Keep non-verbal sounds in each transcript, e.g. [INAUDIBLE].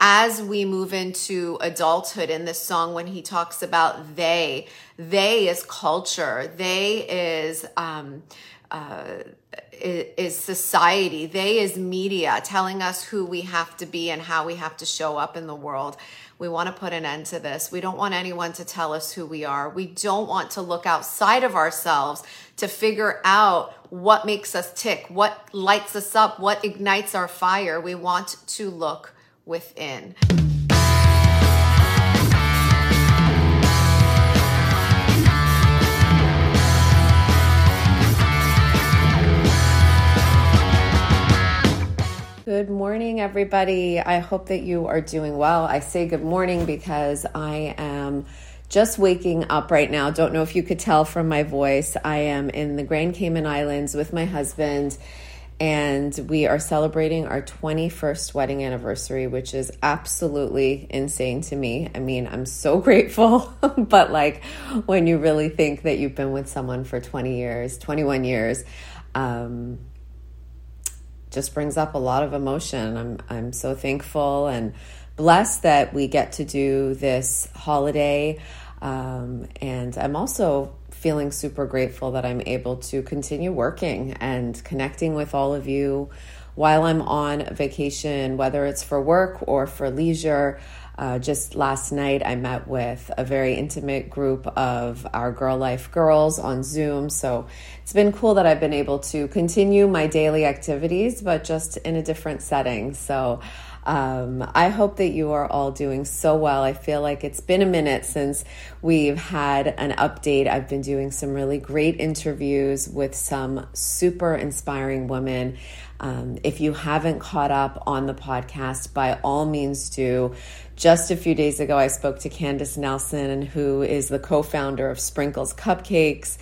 as we move into adulthood in this song when he talks about they they is culture they is um uh is society they is media telling us who we have to be and how we have to show up in the world. We want to put an end to this. We don't want anyone to tell us who we are. We don't want to look outside of ourselves to figure out what makes us tick what lights us up what ignites our fire. We want to look within. Good morning, everybody. I hope that you are doing well. I say good morning because I am just waking up right now. Don't know if you could tell from my voice. I am in the Grand Cayman Islands with my husband and we are celebrating our 21st wedding anniversary, which is absolutely insane to me. I mean, I'm so [LAUGHS] grateful, but like when you really think that you've been with someone for 20 years, 21 years, um, just brings up a lot of emotion. I'm I'm so thankful and blessed that we get to do this holiday, um, and I'm also feeling super grateful that I'm able to continue working and connecting with all of you while I'm on vacation, whether it's for work or for leisure. Uh, just last night, I met with a very intimate group of our Girl Life girls on Zoom. So it's been cool that I've been able to continue my daily activities, but just in a different setting. So um, I hope that you are all doing so well. I feel like it's been a minute since we've had an update. I've been doing some really great interviews with some super inspiring women. Um, if you haven't caught up on the podcast, by all means do. Just a few days ago, I spoke to Candice Nelson, who is the co founder of Sprinkles Cupcakes.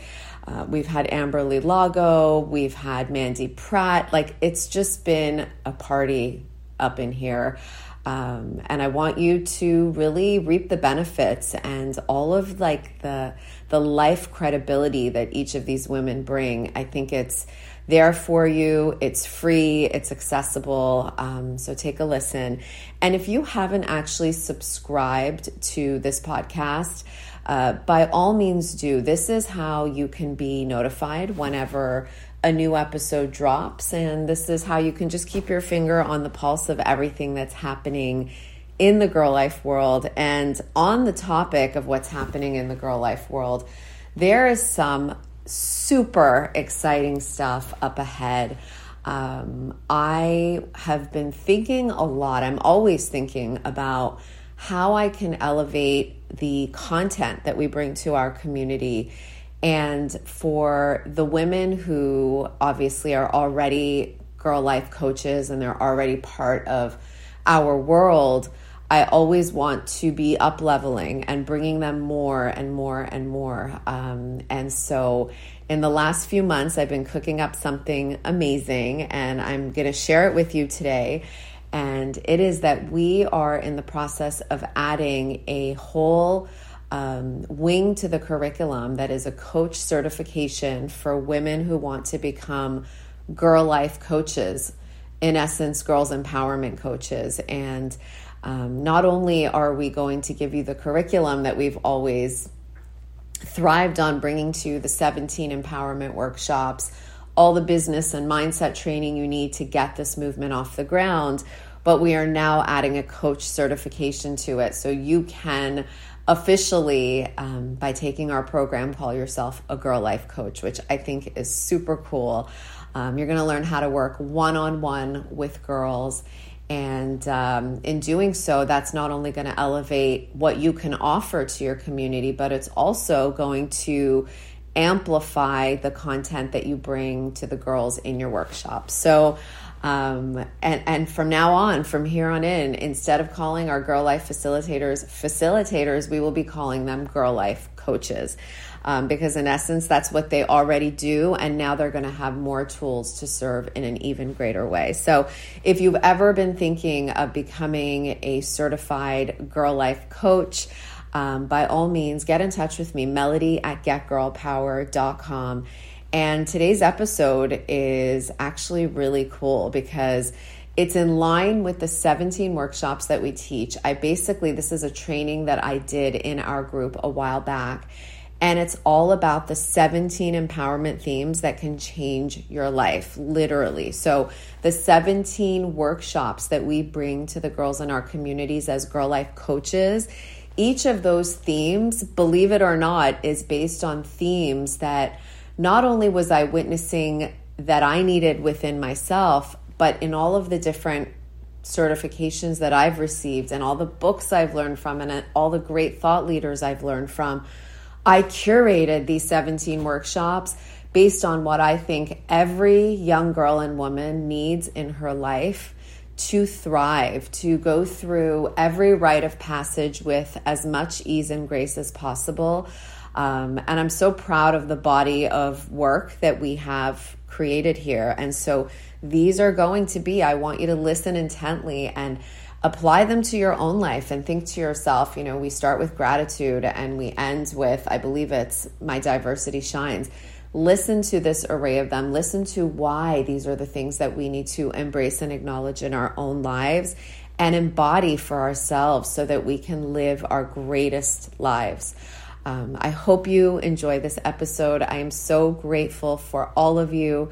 Uh, we've had Amberly Lago, we've had Mandy Pratt. Like, it's just been a party up in here. Um, and I want you to really reap the benefits and all of like the the life credibility that each of these women bring. I think it's there for you. It's free. It's accessible. Um, so take a listen. And if you haven't actually subscribed to this podcast, uh, by all means do. This is how you can be notified whenever a new episode drops. And this is how you can just keep your finger on the pulse of everything that's happening in the girl life world. And on the topic of what's happening in the girl life world, there is some super exciting stuff up ahead. Um, I have been thinking a lot, I'm always thinking about how I can elevate the content that we bring to our community and for the women who obviously are already girl life coaches and they're already part of our world, I always want to be up leveling and bringing them more and more and more. Um, and so, in the last few months, I've been cooking up something amazing, and I'm going to share it with you today. And it is that we are in the process of adding a whole um, wing to the curriculum that is a coach certification for women who want to become girl life coaches, in essence, girls empowerment coaches. And um, not only are we going to give you the curriculum that we've always thrived on bringing to the 17 empowerment workshops, all the business and mindset training you need to get this movement off the ground, but we are now adding a coach certification to it so you can officially um, by taking our program call yourself a girl life coach which i think is super cool. Um, you're going to learn how to work one-on-one with girls. And um, in doing so that's not only going to elevate what you can offer to your community but it's also going to amplify the content that you bring to the girls in your workshop. So um, and, and from now on, from here on in, instead of calling our Girl Life facilitators facilitators, we will be calling them Girl Life coaches. Um, because in essence, that's what they already do. And now they're going to have more tools to serve in an even greater way. So if you've ever been thinking of becoming a certified Girl Life coach, um, by all means, get in touch with me, melody at getgirlpower.com and today's episode is actually really cool because It's in line with the 17 workshops that we teach. I basically, this is a training that I did in our group a while back. And it's all about the 17 empowerment themes that can change your life, literally. So, the 17 workshops that we bring to the girls in our communities as Girl Life coaches, each of those themes, believe it or not, is based on themes that not only was I witnessing that I needed within myself, but in all of the different certifications that I've received and all the books I've learned from and all the great thought leaders I've learned from, I curated these 17 workshops based on what I think every young girl and woman needs in her life to thrive, to go through every rite of passage with as much ease and grace as possible. Um, and I'm so proud of the body of work that we have created here. And so these are going to be, I want you to listen intently and apply them to your own life and think to yourself, you know, we start with gratitude and we end with, I believe it's my diversity shines. Listen to this array of them. Listen to why these are the things that we need to embrace and acknowledge in our own lives and embody for ourselves so that we can live our greatest lives. Um, I hope you enjoy this episode. I am so grateful for all of you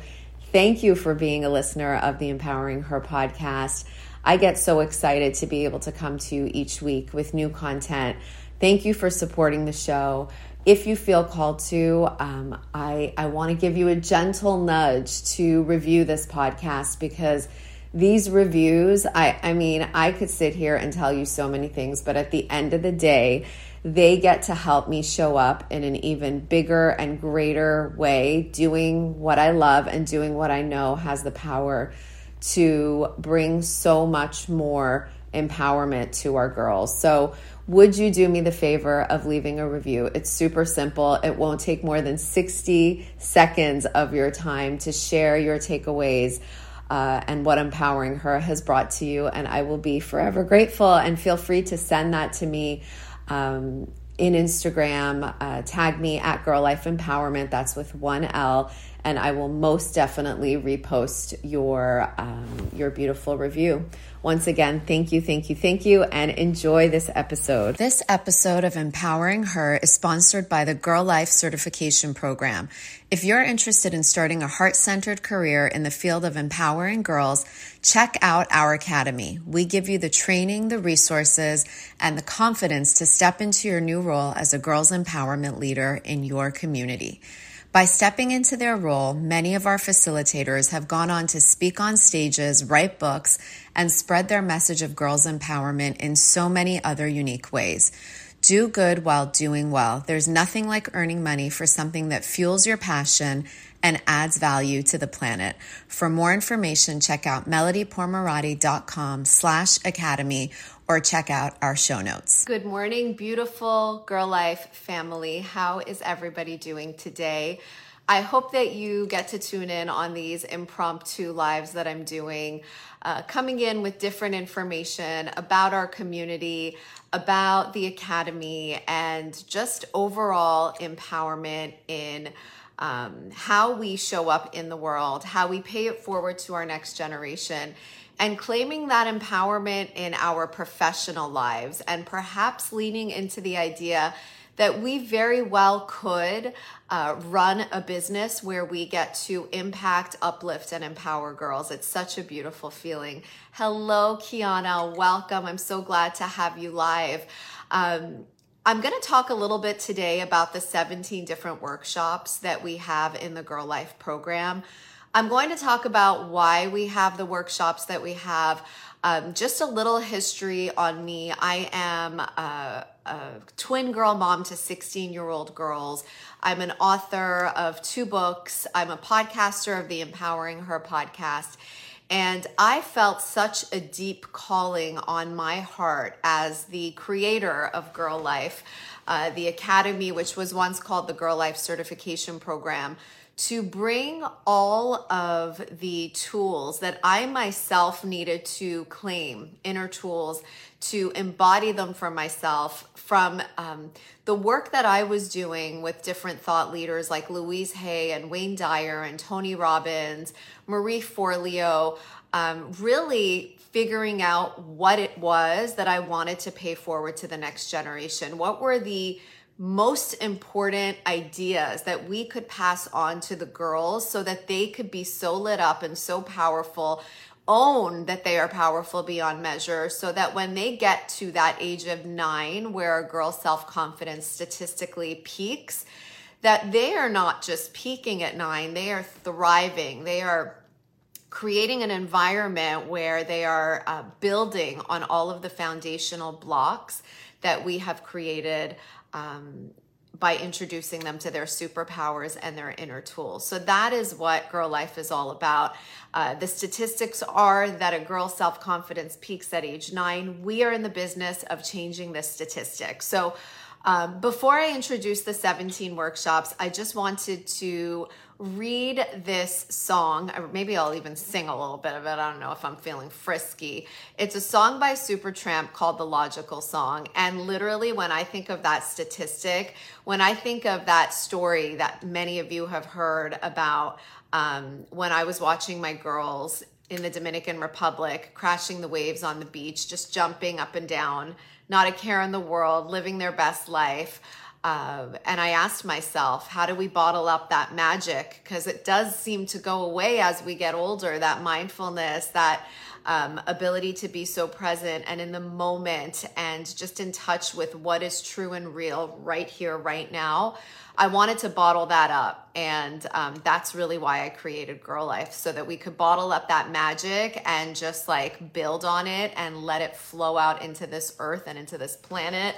Thank you for being a listener of the Empowering Her podcast. I get so excited to be able to come to you each week with new content. Thank you for supporting the show. If you feel called to, um, I, I want to give you a gentle nudge to review this podcast because these reviews, I, I mean, I could sit here and tell you so many things, but at the end of the day, they get to help me show up in an even bigger and greater way, doing what I love and doing what I know has the power to bring so much more empowerment to our girls. So, would you do me the favor of leaving a review? It's super simple. It won't take more than 60 seconds of your time to share your takeaways. Uh, and what empowering her has brought to you. And I will be forever grateful. And feel free to send that to me um, in Instagram, uh, tag me at Girl Life Empowerment. That's with one L, and I will most definitely repost your um, your beautiful review. Once again, thank you, thank you, thank you, and enjoy this episode. This episode of Empowering Her is sponsored by the Girl Life Certification Program. If you're interested in starting a heart centered career in the field of empowering girls, check out our academy. We give you the training, the resources, and the confidence to step into your new role as a girls' empowerment leader in your community. By stepping into their role, many of our facilitators have gone on to speak on stages, write books, and spread their message of girls' empowerment in so many other unique ways. Do good while doing well. There's nothing like earning money for something that fuels your passion and adds value to the planet. For more information, check out melodypourmoradi.com slash academy or check out our show notes. Good morning, beautiful Girl Life family. How is everybody doing today? I hope that you get to tune in on these impromptu lives that I'm doing, uh, coming in with different information about our community, about the academy, and just overall empowerment in um, how we show up in the world, how we pay it forward to our next generation and claiming that empowerment in our professional lives and perhaps leaning into the idea that we very well could uh, run a business where we get to impact, uplift, and empower girls. It's such a beautiful feeling. Hello, Kiana. Welcome. I'm so glad to have you live. Um, I'm going to talk a little bit today about the 17 different workshops that we have in the Girl Life program. I'm going to talk about why we have the workshops that we have. Um, just a little history on me. I am a, a twin girl mom to 16 year old girls. I'm an author of two books. I'm a podcaster of the Empowering Her podcast. And I felt such a deep calling on my heart as the creator of Girl Life, uh, the Academy, which was once called the Girl Life Certification Program, to bring all of the tools that I myself needed to claim, inner tools, to embody them for myself from um, the work that I was doing with different thought leaders like Louise Hay and Wayne Dyer and Tony Robbins, Marie Forleo, um, really figuring out what it was that I wanted to pay forward to the next generation. What were the most important ideas that we could pass on to the girls so that they could be so lit up and so powerful own that they are powerful beyond measure so that when they get to that age of nine where a girl's self-confidence statistically peaks that they are not just peaking at nine they are thriving. They are creating an environment where they are uh, building on all of the foundational blocks that we have created um, by introducing them to their superpowers and their inner tools. So that is what Girl Life is all about. Uh, the statistics are that a girl's self confidence peaks at age nine. We are in the business of changing this statistic. So um, before I introduce the 17 workshops, I just wanted to read this song. Maybe I'll even sing a little bit of it. I don't know if I'm feeling frisky. It's a song by Supertramp called The Logical Song. And literally, when I think of that statistic, when I think of that story that many of you have heard about um, when I was watching my girls in the Dominican Republic crashing the waves on the beach, just jumping up and down, not a care in the world, living their best life. Um, and I asked myself, how do we bottle up that magic? Because it does seem to go away as we get older, that mindfulness, that um, ability to be so present and in the moment and just in touch with what is true and real right here, right now. I wanted to bottle that up. And um, that's really why I created Girl Life so that we could bottle up that magic and just like build on it and let it flow out into this earth and into this planet.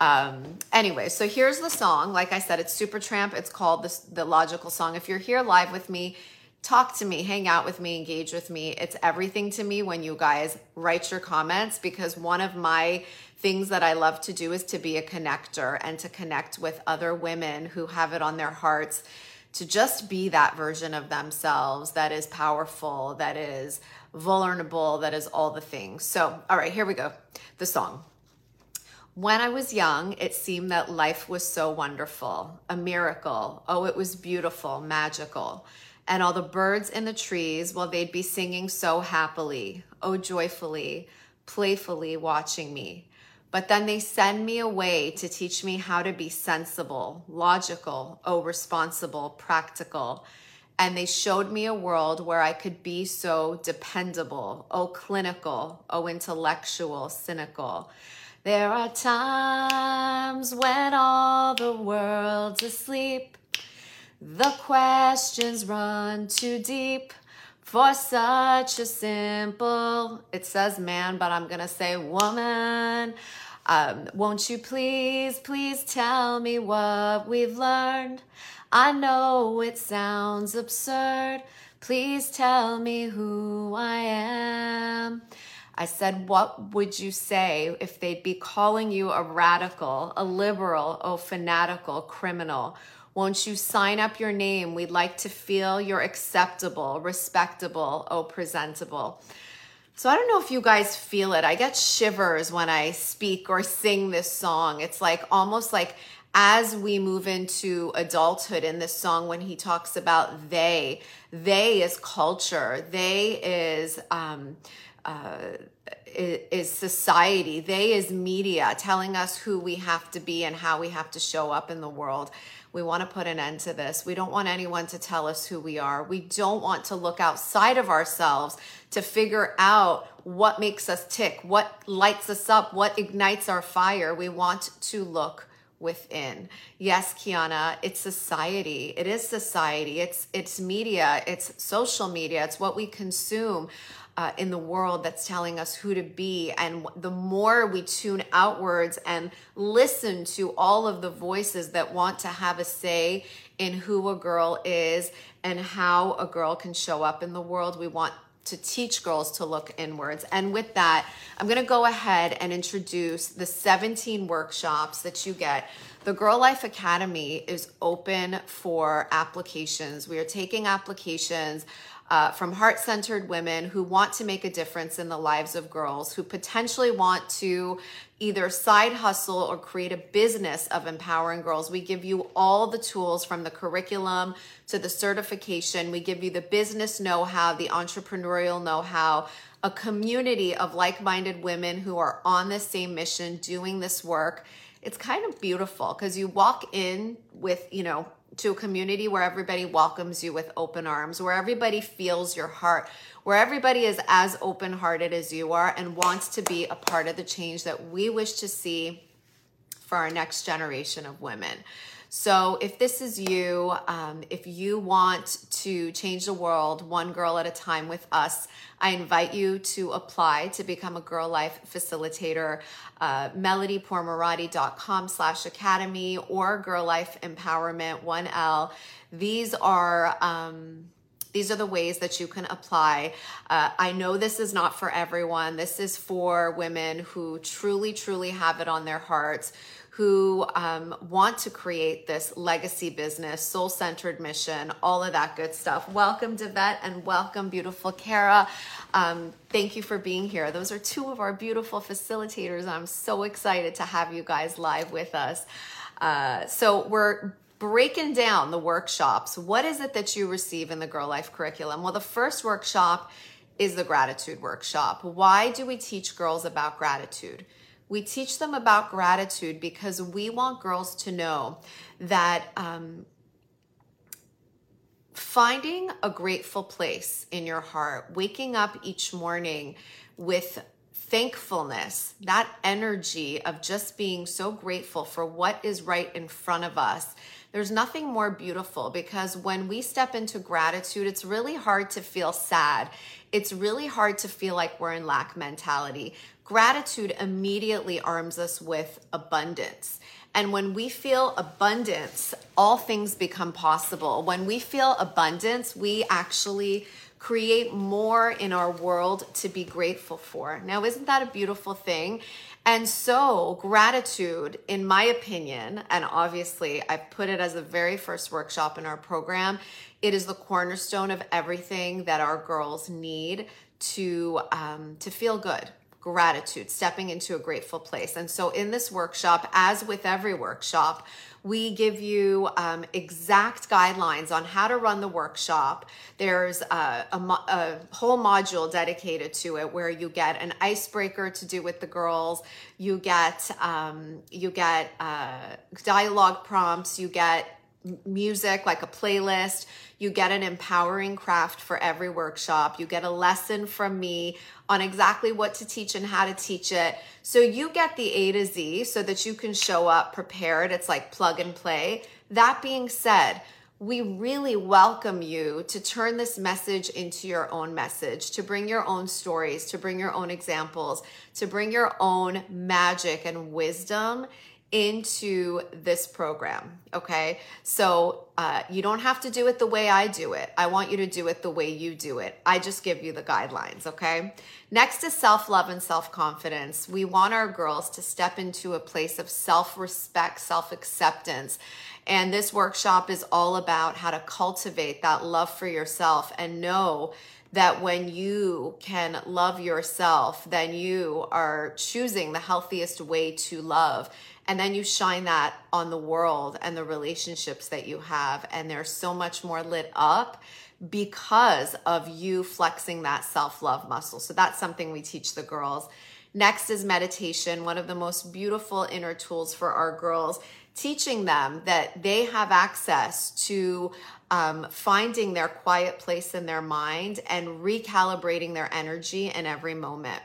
Um, anyway, so here's the song. Like I said, it's Supertramp. It's called the, the Logical Song. If you're here live with me, talk to me, hang out with me, engage with me. It's everything to me when you guys write your comments because one of my things that I love to do is to be a connector and to connect with other women who have it on their hearts to just be that version of themselves that is powerful, that is vulnerable, that is all the things. So, all right, here we go. The song. When I was young, it seemed that life was so wonderful, a miracle. Oh, it was beautiful, magical. And all the birds in the trees, well, they'd be singing so happily, oh, joyfully, playfully watching me. But then they send me away to teach me how to be sensible, logical, oh, responsible, practical. And they showed me a world where I could be so dependable, oh, clinical, oh, intellectual, cynical. There are times when all the world's asleep. The questions run too deep for such a simple, it says man, but I'm gonna say woman. Um, won't you please, please tell me what we've learned? I know it sounds absurd. Please tell me who I am. I said, What would you say if they'd be calling you a radical, a liberal, oh, fanatical, criminal? Won't you sign up your name? We'd like to feel you're acceptable, respectable, oh, presentable. So I don't know if you guys feel it. I get shivers when I speak or sing this song. It's like almost like as we move into adulthood in this song when he talks about they, they is culture, they is um, uh, is society. They is media telling us who we have to be and how we have to show up in the world. We want to put an end to this. We don't want anyone to tell us who we are. We don't want to look outside of ourselves to figure out what makes us tick, what lights us up, what ignites our fire. We want to look within. Yes, Kiana, it's society. It is society. It's it's media. It's social media. It's what we consume uh, in the world that's telling us who to be. And the more we tune outwards and listen to all of the voices that want to have a say in who a girl is and how a girl can show up in the world, we want to teach girls to look inwards. And with that, I'm going to go ahead and introduce the 17 workshops that you get. The Girl Life Academy is open for applications. We are taking applications uh, from heart centered women who want to make a difference in the lives of girls, who potentially want to either side hustle or create a business of empowering girls. We give you all the tools from the curriculum to the certification. We give you the business know how, the entrepreneurial know how, a community of like minded women who are on the same mission doing this work. It's kind of beautiful because you walk in with, you know, to a community where everybody welcomes you with open arms, where everybody feels your heart, where everybody is as open hearted as you are and wants to be a part of the change that we wish to see for our next generation of women. So, if this is you, um, if you want to change the world one girl at a time with us, I invite you to apply to become a Girl Life facilitator. Uh, melodypourmoradi.com slash academy or Girl Life Empowerment 1L. These are. Um, these are the ways that you can apply. Uh, I know this is not for everyone. This is for women who truly, truly have it on their hearts, who um, want to create this legacy business, soul centered mission, all of that good stuff. Welcome, Devette, and welcome, beautiful Kara. Um, thank you for being here. Those are two of our beautiful facilitators. I'm so excited to have you guys live with us. Uh, so, we're breaking down the workshops. What is it that you receive in the Girl Life curriculum? Well, the first workshop is the gratitude workshop. Why do we teach girls about gratitude? We teach them about gratitude because we want girls to know that um, finding a grateful place in your heart, waking up each morning with thankfulness, that energy of just being so grateful for what is right in front of us. There's nothing more beautiful because when we step into gratitude, it's really hard to feel sad. It's really hard to feel like we're in lack mentality. Gratitude immediately arms us with abundance. And when we feel abundance, all things become possible. When we feel abundance, we actually create more in our world to be grateful for. Now, isn't that a beautiful thing? And so, gratitude, in my opinion, and obviously I put it as the very first workshop in our program, it is the cornerstone of everything that our girls need to um, to feel good gratitude, stepping into a grateful place. And so, in this workshop, as with every workshop, we give you um, exact guidelines on how to run the workshop. There's a, a, a, whole module dedicated to it where you get an icebreaker to do with the girls. You get um, you get uh, dialogue prompts. You get music like a playlist. You get an empowering craft for every workshop. You get a lesson from me on exactly what to teach and how to teach it. So you get the A to Z so that you can show up prepared. It's like plug and play. That being said, we really welcome you to turn this message into your own message, to bring your own stories, to bring your own examples, to bring your own magic and wisdom into this program. Okay. So uh, you don't have to do it the way I do it. I want you to do it the way you do it. I just give you the guidelines. Okay. Next is self love and self confidence. We want our girls to step into a place of self respect, self acceptance. And this workshop is all about how to cultivate that love for yourself and know that when you can love yourself, then you are choosing the healthiest way to love and then you shine that on the world and the relationships that you have and they're so much more lit up because of you flexing that self-love muscle. So that's something we teach the girls. Next is meditation one of the most beautiful inner tools for our girls teaching them that they have access to um, finding their quiet place in their mind and recalibrating their energy in every moment.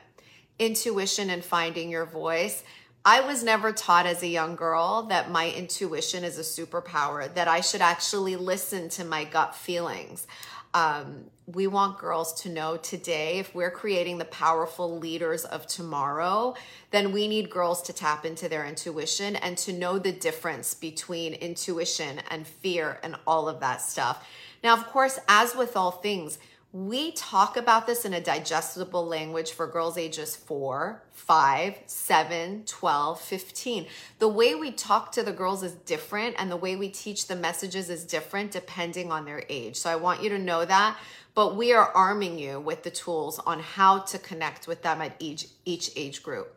Intuition and finding your voice I was never taught as a young girl that my intuition is a superpower, that I should actually listen to my gut feelings. Um, we want girls to know today if we're creating the powerful leaders of tomorrow, then we need girls to tap into their intuition and to know the difference between intuition and fear and all of that stuff. Now, of course, as with all things, we talk about this in a digestible language for girls ages 4, 5, 7, 12, 15. The way we talk to the girls is different and the way we teach the messages is different depending on their age. So I want you to know that, but we are arming you with the tools on how to connect with them at each each age group.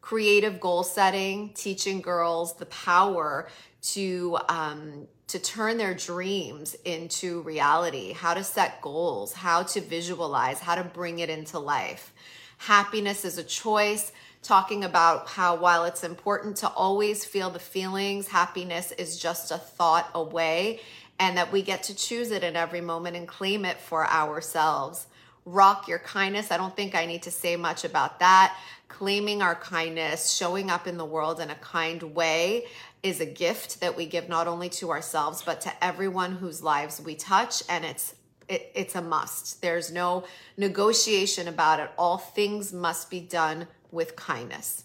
Creative goal setting, teaching girls the power to um, to turn their dreams into reality, how to set goals, how to visualize, how to bring it into life. Happiness is a choice, talking about how while it's important to always feel the feelings, happiness is just a thought away and that we get to choose it in every moment and claim it for ourselves. Rock your kindness. I don't think I need to say much about that. Claiming our kindness, showing up in the world in a kind way is a gift that we give not only to ourselves but to everyone whose lives we touch and it's it, it's a must. There's no negotiation about it. All things must be done with kindness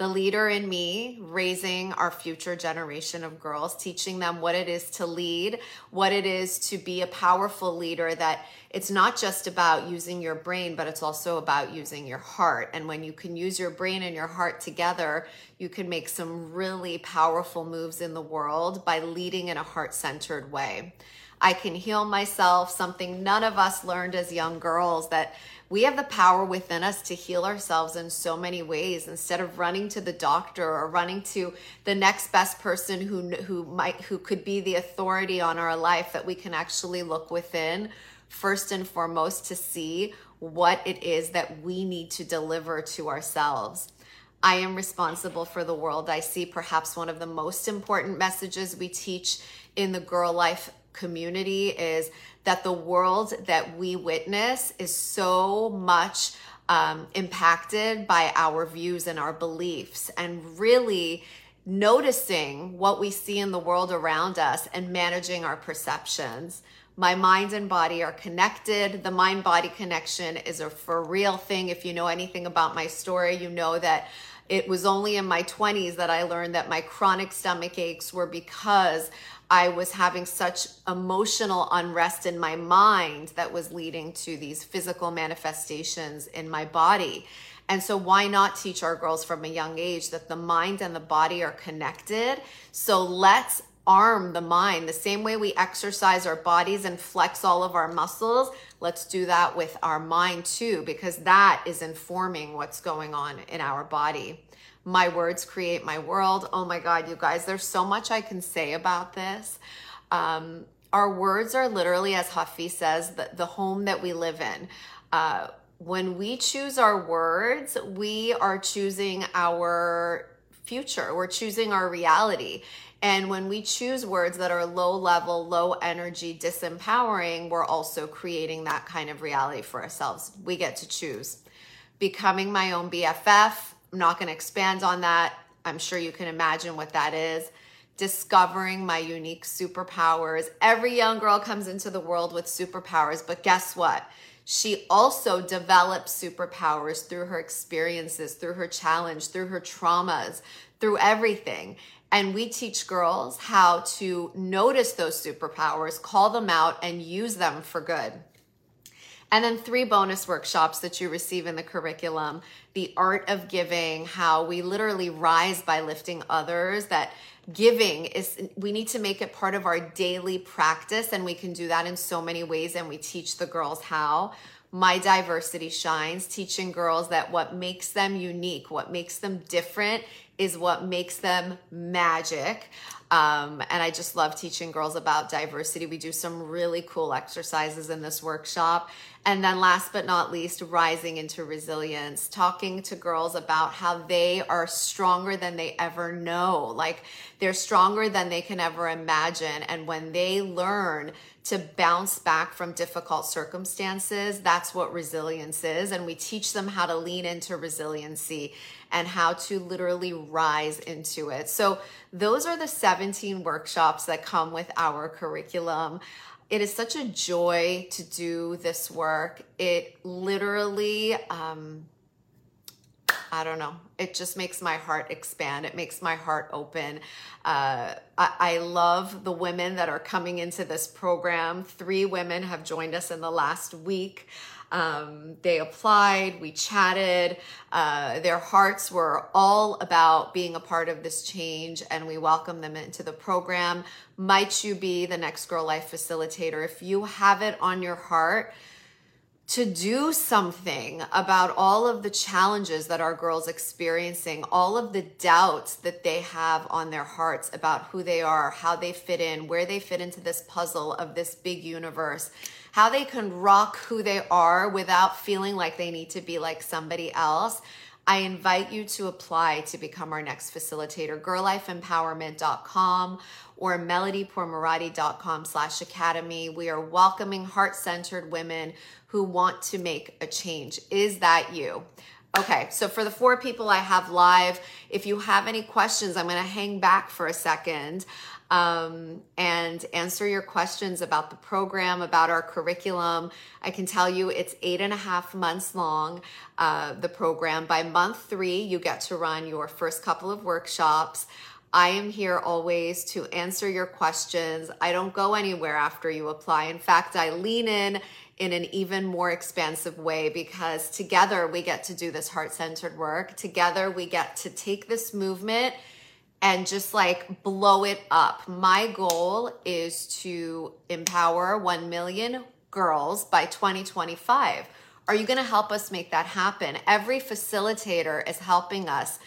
the leader in me, raising our future generation of girls, teaching them what it is to lead, what it is to be a powerful leader, that it's not just about using your brain, but it's also about using your heart. And when you can use your brain and your heart together, you can make some really powerful moves in the world by leading in a heart centered way. I can heal myself, something none of us learned as young girls that we have the power within us to heal ourselves in so many ways instead of running to the doctor or running to the next best person who who might who could be the authority on our life that we can actually look within first and foremost to see what it is that we need to deliver to ourselves. I am responsible for the world I see. Perhaps one of the most important messages we teach in the Girl Life community is that the world that we witness is so much um, impacted by our views and our beliefs, and really noticing what we see in the world around us and managing our perceptions. My mind and body are connected. The mind body connection is a for real thing. If you know anything about my story, you know that it was only in my 20s that I learned that my chronic stomach aches were because I was having such emotional unrest in my mind that was leading to these physical manifestations in my body. And so, why not teach our girls from a young age that the mind and the body are connected? So, let's arm the mind the same way we exercise our bodies and flex all of our muscles. Let's do that with our mind too, because that is informing what's going on in our body. My words create my world. Oh my God, you guys, there's so much I can say about this. Um, our words are literally, as Hafiz says, the, the home that we live in. Uh, when we choose our words, we are choosing our future, we're choosing our reality. And when we choose words that are low level, low energy, disempowering, we're also creating that kind of reality for ourselves. We get to choose. Becoming my own BFF, I'm not going to expand on that. I'm sure you can imagine what that is. Discovering my unique superpowers. Every young girl comes into the world with superpowers, but guess what? She also develops superpowers through her experiences, through her challenge, through her traumas, through everything. And we teach girls how to notice those superpowers, call them out, and use them for good. And then three bonus workshops that you receive in the curriculum the art of giving, how we literally rise by lifting others, that giving is, we need to make it part of our daily practice. And we can do that in so many ways. And we teach the girls how. My diversity shines, teaching girls that what makes them unique, what makes them different is what makes them magic. Um, and I just love teaching girls about diversity. We do some really cool exercises in this workshop. And then, last but not least, rising into resilience, talking to girls about how they are stronger than they ever know. Like they're stronger than they can ever imagine. And when they learn to bounce back from difficult circumstances, that's what resilience is. And we teach them how to lean into resiliency and how to literally rise into it. So, those are the 17 workshops that come with our curriculum it is such a joy to do this work. It literally, um, I don't know. It just makes my heart expand. It makes my heart open. Uh, I, I love the women that are coming into this program. Three women have joined us in the last week. Um, they applied, we chatted. Uh, their hearts were all about being a part of this change, and we welcome them into the program. Might you be the next Girl Life facilitator? If you have it on your heart, to do something about all of the challenges that our girls experiencing, all of the doubts that they have on their hearts about who they are, how they fit in, where they fit into this puzzle of this big universe, how they can rock who they are without feeling like they need to be like somebody else. I invite you to apply to become our next facilitator, girllifeempowerment.com or melodypourmoradi.com slash academy. We are welcoming heart-centered women who want to make a change. Is that you? Okay, so for the four people I have live, if you have any questions, I'm going to hang back for a second um, and answer your questions about the program, about our curriculum. I can tell you it's eight and a half months long, uh, the program. By month three, you get to run your first couple of workshops. I am here always to answer your questions. I don't go anywhere after you apply. In fact, I lean in in an even more expansive way because together we get to do this heart centered work. Together we get to take this movement and just like blow it up. My goal is to empower 1 million girls by 2025. Are you going to help us make that happen? Every facilitator is helping us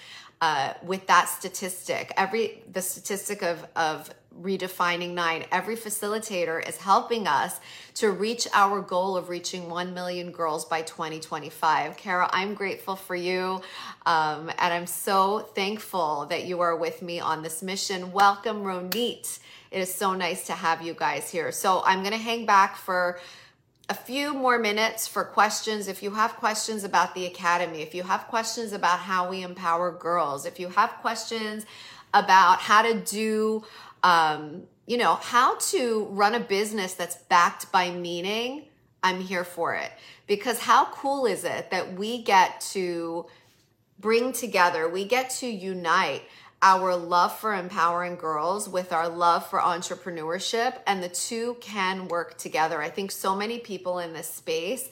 uh, with that statistic. Every the statistic of of redefining nine. Every facilitator is helping us to reach our goal of reaching 1 million girls by 2025. Kara, I'm grateful for you. Um, and I'm so thankful that you are with me on this mission. Welcome, Ronit. It is so nice to have you guys here. So I'm going to hang back for a few more minutes for questions. If you have questions about the Academy, if you have questions about how we empower girls, if you have questions about how to do um, you know, how to run a business that's backed by meaning, I'm here for it. Because how cool is it that we get to bring together, we get to unite our love for empowering girls with our love for entrepreneurship, and the two can work together. I think so many people in this space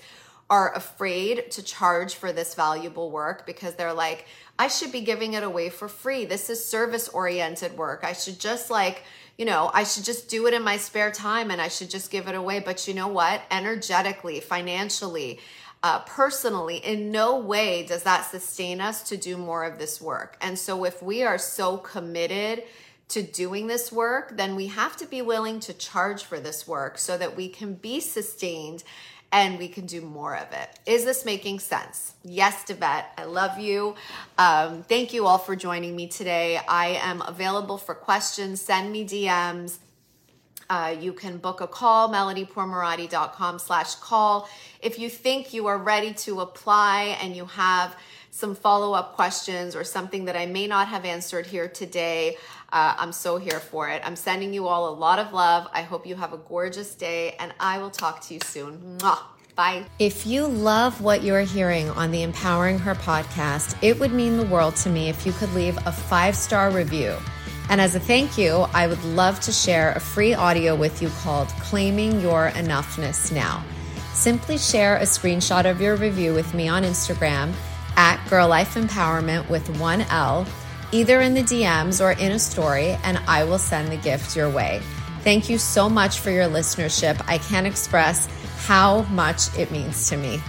are afraid to charge for this valuable work because they're like, I should be giving it away for free. This is service oriented work. I should just like, you know, I should just do it in my spare time and I should just give it away. But you know what? Energetically, financially, uh, personally, in no way does that sustain us to do more of this work. And so if we are so committed, to doing this work, then we have to be willing to charge for this work so that we can be sustained and we can do more of it. Is this making sense? Yes, Devet, I love you. Um, thank you all for joining me today. I am available for questions. Send me DMs. Uh, you can book a call, melodypourmoradi.com slash call. If you think you are ready to apply and you have some follow-up questions or something that I may not have answered here today, uh, I'm so here for it. I'm sending you all a lot of love. I hope you have a gorgeous day, and I will talk to you soon. Mwah. Bye. If you love what you're hearing on the Empowering Her podcast, it would mean the world to me if you could leave a five star review. And as a thank you, I would love to share a free audio with you called Claiming Your Enoughness Now. Simply share a screenshot of your review with me on Instagram at Girl Life Empowerment with one L either in the DMs or in a story, and I will send the gift your way. Thank you so much for your listenership. I can't express how much it means to me.